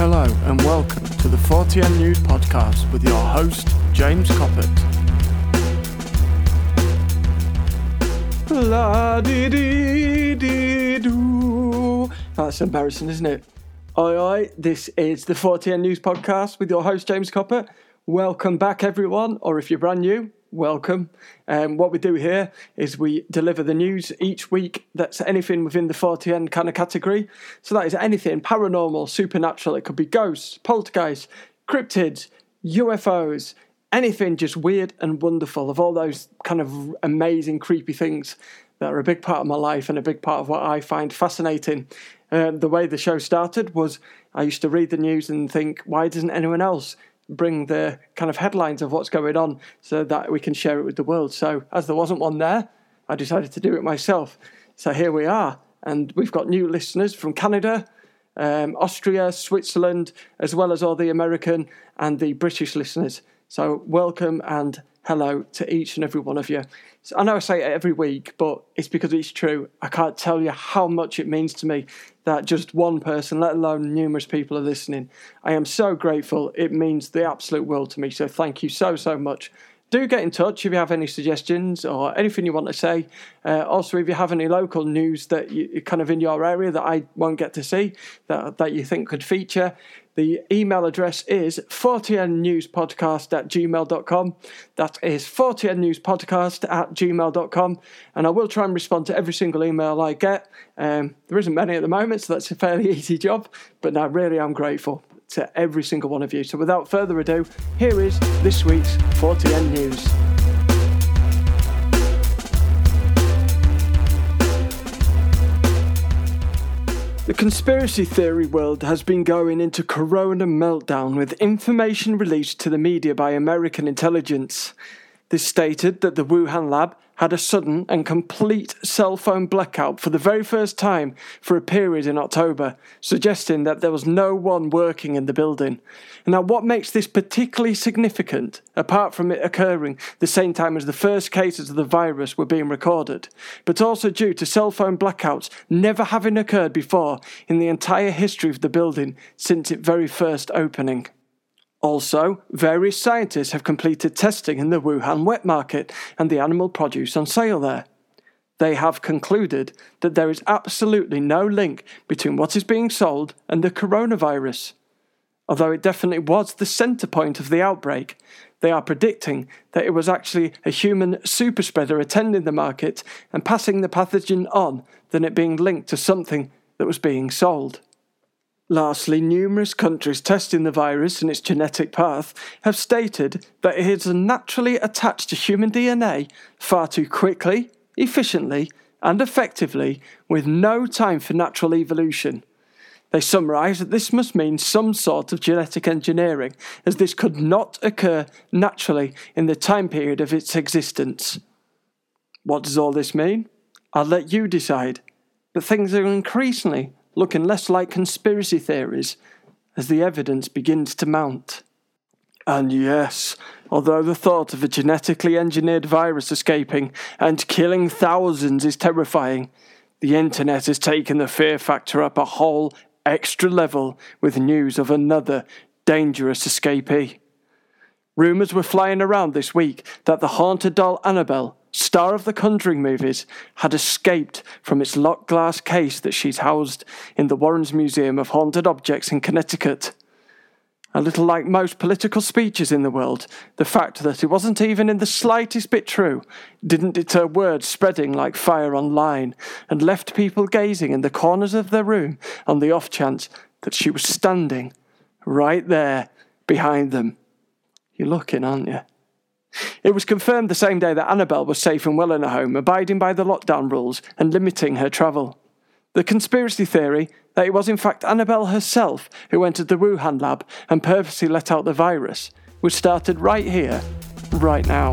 Hello and welcome to the Fortean News Podcast with your host, James Coppett. La dee dee dee doo. That's embarrassing, isn't it? Oi, oi, this is the Fortean News Podcast with your host, James Coppett. Welcome back, everyone, or if you're brand new, welcome. Um, what we do here is we deliver the news each week that's anything within the Fortean kind of category. So that is anything paranormal, supernatural. It could be ghosts, poltergeists, cryptids, UFOs, anything just weird and wonderful of all those kind of amazing, creepy things that are a big part of my life and a big part of what I find fascinating. Uh, the way the show started was I used to read the news and think, why doesn't anyone else bring the kind of headlines of what's going on so that we can share it with the world. So, as there wasn't one there, I decided to do it myself. So, here we are. And we've got new listeners from Canada, um, Austria, Switzerland, as well as all the American and the British listeners. So, welcome and hello to each and every one of you. So I know I say it every week, but it's because it's true. I can't tell you how much it means to me that just one person, let alone numerous people, are listening. I am so grateful. It means the absolute world to me. So thank you so, so much. Do get in touch if you have any suggestions or anything you want to say. Uh, also, if you have any local news that you kind of in your area that I won't get to see that that you think could feature, the email address is forteannewspodcast at gmail.com. That is forteannewspodcast at gmail.com. And I will try and respond to every single email I get. Um, there isn't many at the moment, so that's a fairly easy job. But now, really, I'm grateful to every single one of you. So without further ado, here is this week's Fortean News. The conspiracy theory world has been going into corona meltdown with information released to the media by American intelligence. This stated that the Wuhan lab had a sudden and complete cell phone blackout for the very first time for a period in October, suggesting that there was no one working in the building. Now, what makes this particularly significant, apart from it occurring the same time as the first cases of the virus were being recorded, but also due to cell phone blackouts never having occurred before in the entire history of the building since its very first opening? Also, various scientists have completed testing in the Wuhan wet market and the animal produce on sale there. They have concluded that there is absolutely no link between what is being sold and the coronavirus. Although it definitely was the centre point of the outbreak, they are predicting that it was actually a human superspreader attending the market and passing the pathogen on than it being linked to something that was being sold. Lastly, numerous countries testing the virus and its genetic path have stated that it is naturally attached to human DNA far too quickly, efficiently, and effectively with no time for natural evolution. They summarise that this must mean some sort of genetic engineering, as this could not occur naturally in the time period of its existence. What does all this mean? I'll let you decide, but things are increasingly looking less like conspiracy theories as the evidence begins to mount. And yes, although the thought of a genetically engineered virus escaping and killing thousands is terrifying, the internet has taken the fear factor up a whole extra level with news of another dangerous escapee. Rumours were flying around this week that the haunted doll Annabelle star of the Conjuring movies, had escaped from its locked glass case that she's housed in the Warrens Museum of Haunted Objects in Connecticut. A little like most political speeches in the world, the fact that it wasn't even in the slightest bit true didn't deter words spreading like fire online and left people gazing in the corners of their room on the off chance that she was standing right there behind them. You're looking, aren't you? It was confirmed the same day that Annabelle was safe and well in her home, abiding by the lockdown rules and limiting her travel. The conspiracy theory that it was in fact Annabelle herself who entered the Wuhan lab and purposely let out the virus was started right here, right now.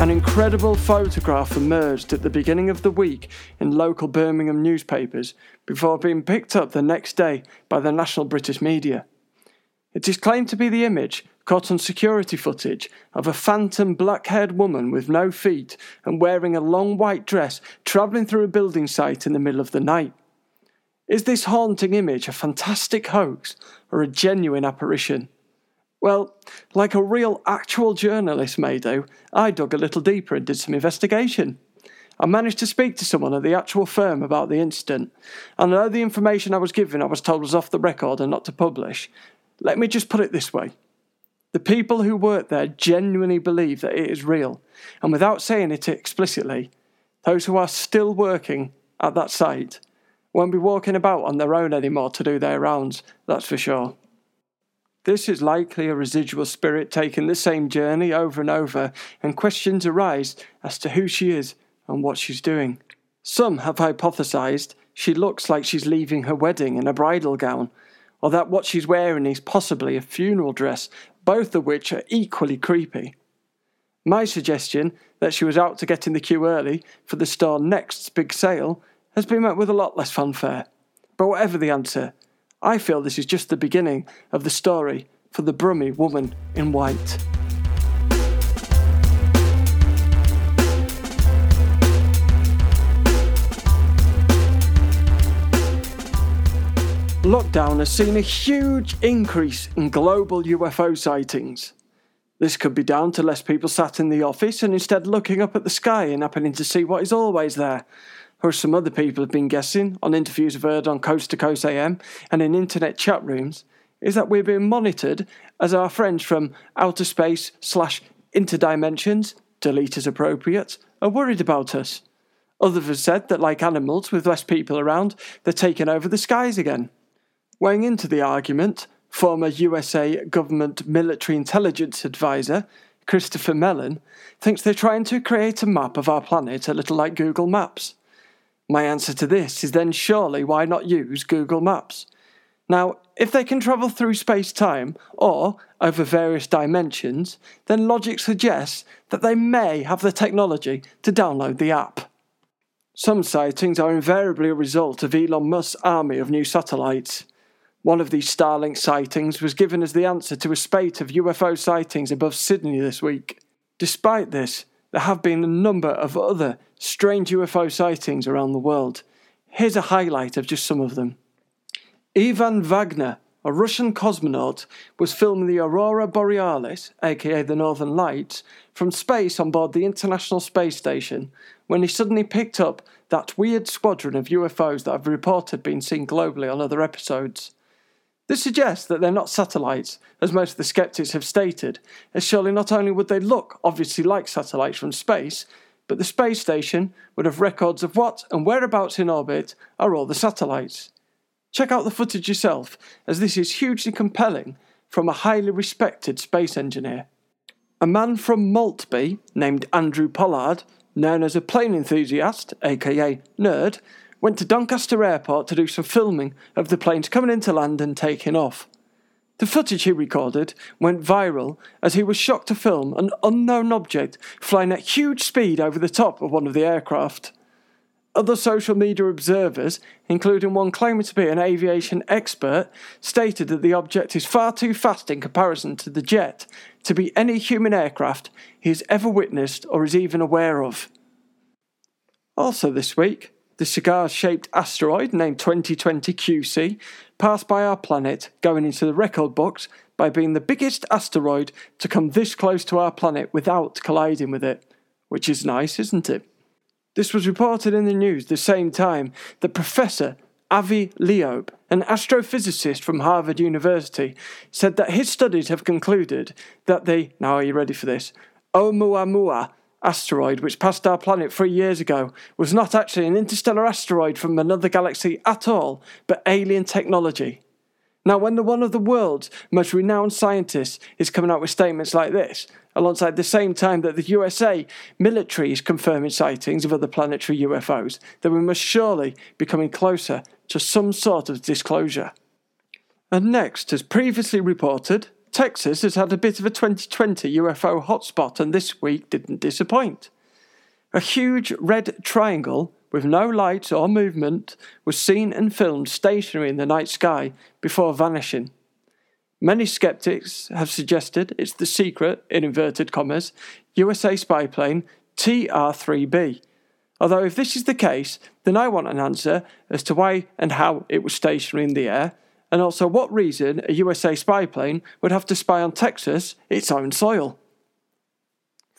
An incredible photograph emerged at the beginning of the week in local Birmingham newspapers before being picked up the next day by the national British media. It is claimed to be the image caught on security footage of a phantom black haired woman with no feet and wearing a long white dress travelling through a building site in the middle of the night. Is this haunting image a fantastic hoax or a genuine apparition? Well, like a real actual journalist may do, I dug a little deeper and did some investigation. I managed to speak to someone at the actual firm about the incident, and although the information I was given I was told was off the record and not to publish, let me just put it this way. The people who work there genuinely believe that it is real, and without saying it explicitly, those who are still working at that site won't be walking about on their own anymore to do their rounds, that's for sure. This is likely a residual spirit taking the same journey over and over, and questions arise as to who she is and what she's doing. Some have hypothesized she looks like she's leaving her wedding in a bridal gown, or that what she's wearing is possibly a funeral dress, both of which are equally creepy. My suggestion that she was out to get in the queue early for the store next big sale has been met with a lot less fanfare. But whatever the answer, I feel this is just the beginning of the story for the Brummie woman in white. Lockdown has seen a huge increase in global UFO sightings. This could be down to less people sat in the office and instead looking up at the sky and happening to see what is always there, or some other people have been guessing on interviews I've heard on Coast to Coast AM and in internet chat rooms, is that we're being monitored as our friends from outer space slash interdimensions, delete as appropriate, are worried about us. Others have said that, like animals with less people around, they're taking over the skies again. Weighing into the argument, former USA government military intelligence advisor Christopher Mellon thinks they're trying to create a map of our planet a little like Google Maps. My answer to this is then surely why not use Google Maps? Now, if they can travel through space time or over various dimensions, then logic suggests that they may have the technology to download the app. Some sightings are invariably a result of Elon Musk's army of new satellites. One of these Starlink sightings was given as the answer to a spate of UFO sightings above Sydney this week. Despite this, there have been a number of other strange UFO sightings around the world. Here's a highlight of just some of them. Ivan Vagner, a Russian cosmonaut, was filming the Aurora Borealis, aka the Northern Lights, from space on board the International Space Station when he suddenly picked up that weird squadron of UFOs that have reported being seen globally on other episodes. This suggests that they're not satellites, as most of the skeptics have stated, as surely not only would they look obviously like satellites from space, but the space station would have records of what and whereabouts in orbit are all the satellites. Check out the footage yourself, as this is hugely compelling from a highly respected space engineer. A man from Maltby, named Andrew Pollard, known as a plane enthusiast, aka nerd, went to Doncaster Airport to do some filming of the planes coming into land and taking off. The footage he recorded went viral as he was shocked to film an unknown object flying at huge speed over the top of one of the aircraft. Other social media observers, including one claiming to be an aviation expert, stated that the object is far too fast in comparison to the jet to be any human aircraft he has ever witnessed or is even aware of. Also, this week, the cigar shaped asteroid named 2020 QG passed by our planet, going into the record books by being the biggest asteroid to come this close to our planet without colliding with it. Which is nice, isn't it? This was reported in the news the same time that Professor Avi Loeb, an astrophysicist from Harvard University, said that his studies have concluded that the, now are you ready for this, Oumuamua asteroid which passed our planet three years ago was not actually an interstellar asteroid from another galaxy at all, but alien technology. Now, when the, one of the world's most renowned scientists is coming out with statements like this, alongside the same time that the USA military is confirming sightings of other planetary UFOs, then we must surely be coming closer to some sort of disclosure. And next, as previously reported, Texas has had a bit of a 2020 UFO hotspot and this week didn't disappoint. A huge red triangle with no lights or movement was seen and filmed stationary in the night sky before vanishing. Many skeptics have suggested it's the secret, in inverted commas, USA spy plane TR 3B. Although, if this is the case, then I want an answer as to why and how it was stationary in the air, and also what reason a USA spy plane would have to spy on Texas, its own soil.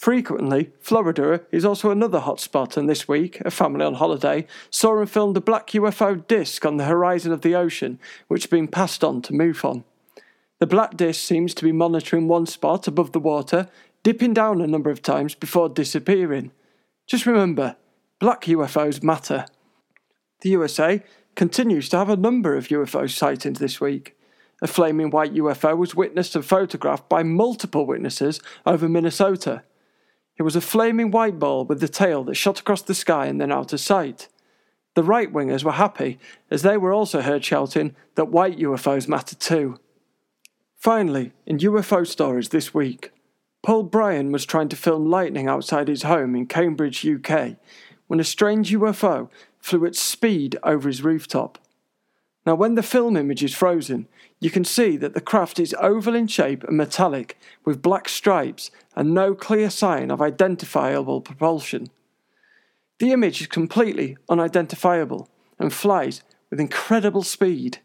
Frequently, Florida is also another hot spot, and this week, a family on holiday saw and filmed a black UFO disc on the horizon of the ocean, which had been passed on to MUFON. The black disc seems to be monitoring one spot above the water, dipping down a number of times before disappearing. Just remember, black UFOs matter. The USA continues to have a number of UFO sightings this week. A flaming white UFO was witnessed and photographed by multiple witnesses over Minnesota. It was a flaming white ball with the tail that shot across the sky and then out of sight. The right wingers were happy, as they were also heard shouting that white UFOs matter too. Finally, in UFO stories this week, Paul Bryan was trying to film lightning outside his home in Cambridge, UK, when a strange UFO flew at speed over his rooftop. Now, when the film image is frozen, you can see that the craft is oval in shape and metallic, with black stripes and no clear sign of identifiable propulsion. The image is completely unidentifiable and flies with incredible speed.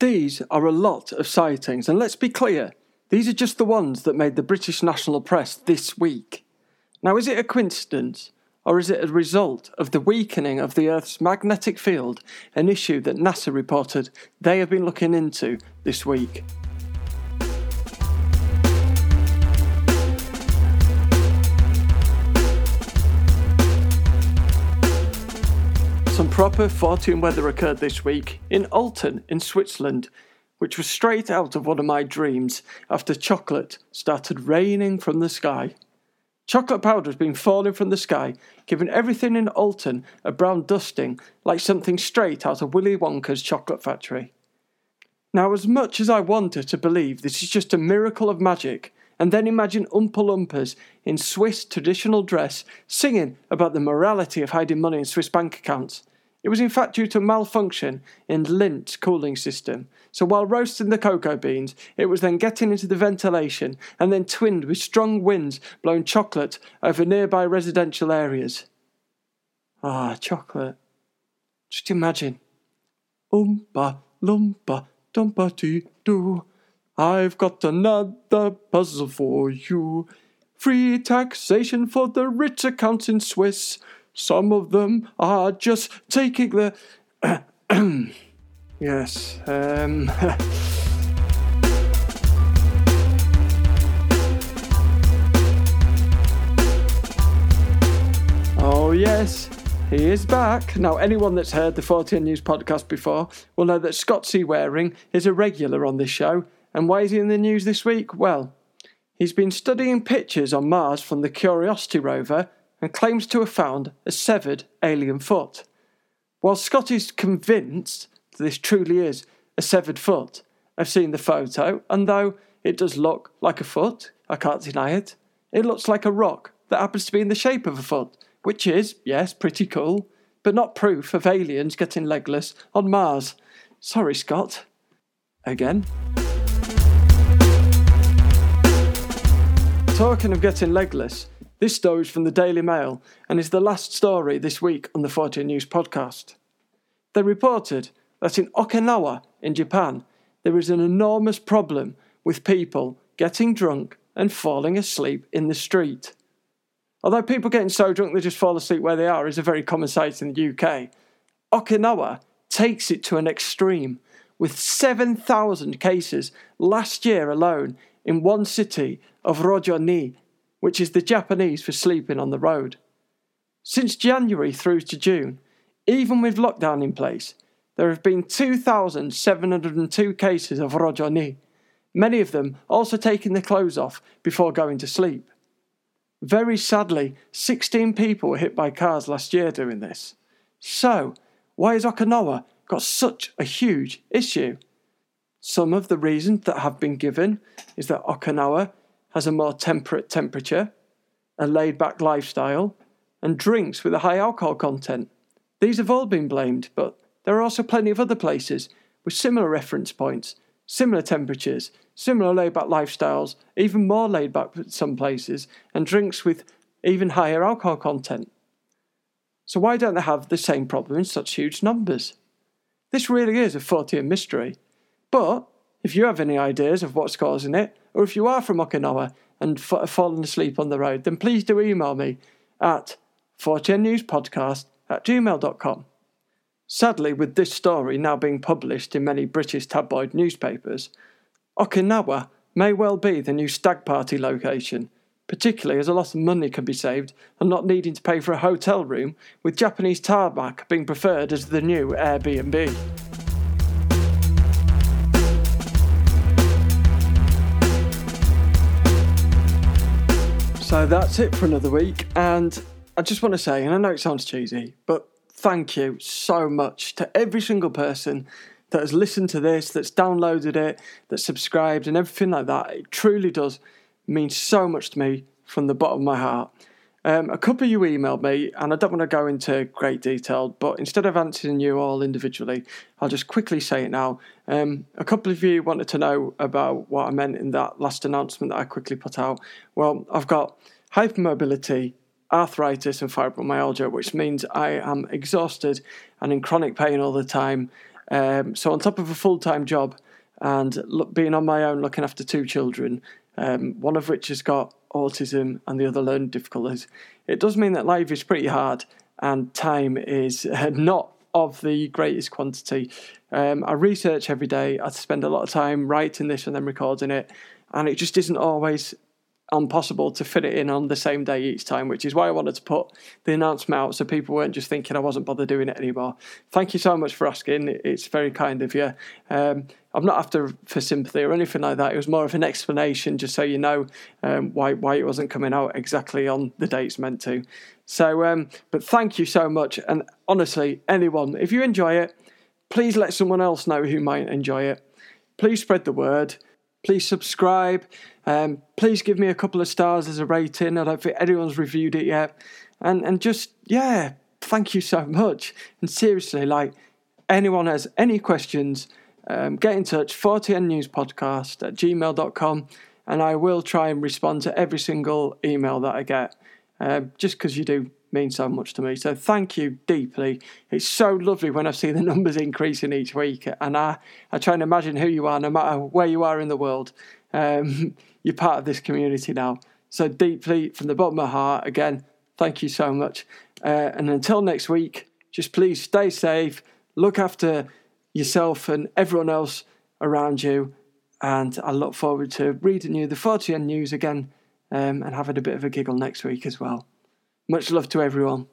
These are a lot of sightings, and let's be clear, these are just the ones that made the British national press this week. Now, is it a coincidence? Or is it a result of the weakening of the Earth's magnetic field, an issue that NASA reported they have been looking into this week? Some proper Fortean weather occurred this week in Olten in Switzerland, which was straight out of one of my dreams after chocolate started raining from the sky. Chocolate powder has been falling from the sky, giving everything in Olten a brown dusting like something straight out of Willy Wonka's chocolate factory. Now, as much as I wanted to believe this is just a miracle of magic, and then imagine Oompa Loompas in Swiss traditional dress singing about the morality of hiding money in Swiss bank accounts, it was in fact due to malfunction in Lindt's cooling system. So while roasting the cocoa beans, it was then getting into the ventilation and then twinned with strong winds blowing chocolate over nearby residential areas. Ah, chocolate. Just imagine. Oompa, loompa, dumpa dee doo. I've got another puzzle for you. Free taxation for the rich accounts in Swiss. Some of them are just taking the. yes, um. oh, yes. He is back. Now, anyone that's heard the Fortean News podcast before will know that Scott C. Waring is a regular on this show. And why is he in the news this week? Well, he's been studying pictures on Mars from the Curiosity rover and claims to have found a severed alien foot. While Scott is convinced that this truly is a severed foot, I've seen the photo, and though it does look like a foot, I can't deny it, it looks like a rock that happens to be in the shape of a foot, which is, yes, pretty cool, but not proof of aliens getting legless on Mars. Sorry, Scott. Again. Talking of getting legless, this story is from the Daily Mail and is the last story this week on the Fortean News podcast. They reported that in Okinawa, in Japan, there is an enormous problem with people getting drunk and falling asleep in the street. Although people getting so drunk they just fall asleep where they are is a very common sight in the UK, Okinawa takes it to an extreme with 7,000 cases last year alone in one city of Rojoni which is the Japanese for sleeping on the road. Since January through to June, even with lockdown in place, there have been 2,702 cases of rojoni, many of them also taking their clothes off before going to sleep. Very sadly, 16 people were hit by cars last year doing this. So, why has Okinawa got such a huge issue? Some of the reasons that have been given is that Okinawa has a more temperate temperature, a laid back lifestyle, and drinks with a high alcohol content. These have all been blamed, but there are also plenty of other places with similar reference points, similar temperatures, similar laid back lifestyles, even more laid back in some places, and drinks with even higher alcohol content. So, why don't they have the same problem in such huge numbers? This really is a Fortean mystery. But if you have any ideas of what's causing it, or if you are from Okinawa and f- fallen asleep on the road, then please do email me at forteannewspodcast at gmail.com. Sadly, with this story now being published in many British tabloid newspapers, Okinawa may well be the new stag party location, particularly as a lot of money can be saved on not needing to pay for a hotel room, with Japanese tarmac being preferred as the new Airbnb. So that's it for another week, and I just want to say, and I know it sounds cheesy, but thank you so much to every single person that has listened to this, that's downloaded it, that's subscribed, and everything like that. It truly does mean so much to me from the bottom of my heart. Um, a couple of you emailed me, and I don't want to go into great detail, but instead of answering you all individually, I'll just quickly say it now. Um, a couple of you wanted to know about what I meant in that last announcement that I quickly put out. Well, I've got hypermobility, arthritis, and fibromyalgia, which means I am exhausted and in chronic pain all the time. Um, so, on top of a full time job and look, being on my own, looking after two children, um, one of which has got autism and the other learning difficulties, it does mean that life is pretty hard and time is uh, not of the greatest quantity. Um, I research every day. I spend a lot of time writing this and then recording it, and it just isn't always impossible to fit it in on the same day each time, which is why I wanted to put the announcement out so people weren't just thinking I wasn't bothered doing it anymore. Thank you so much for asking. It's very kind of you. Um, I'm not after for sympathy or anything like that. It was more of an explanation, just so you know um, why why it wasn't coming out exactly on the dates meant to. So, um, but thank you so much. And honestly, anyone, if you enjoy it, please let someone else know who might enjoy it. Please spread the word. Please subscribe. Um, please give me a couple of stars as a rating. I don't think anyone's reviewed it yet. And and just yeah, thank you so much. And seriously, like anyone has any questions, um, get in touch. Fortean News Podcast at gmail.com, and I will try and respond to every single email that I get. Um, just because you do mean so much to me. So thank you deeply. It's so lovely when I see the numbers increasing each week, and I, I try and imagine who you are, no matter where you are in the world. Um, you're part of this community now. So deeply, from the bottom of my heart, again, thank you so much. Uh, and until next week, just please stay safe, look after yourself and everyone else around you. And I look forward to reading you the Fortean news again um, and having a bit of a giggle next week as well. Much love to everyone.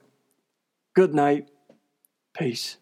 Good night. Peace.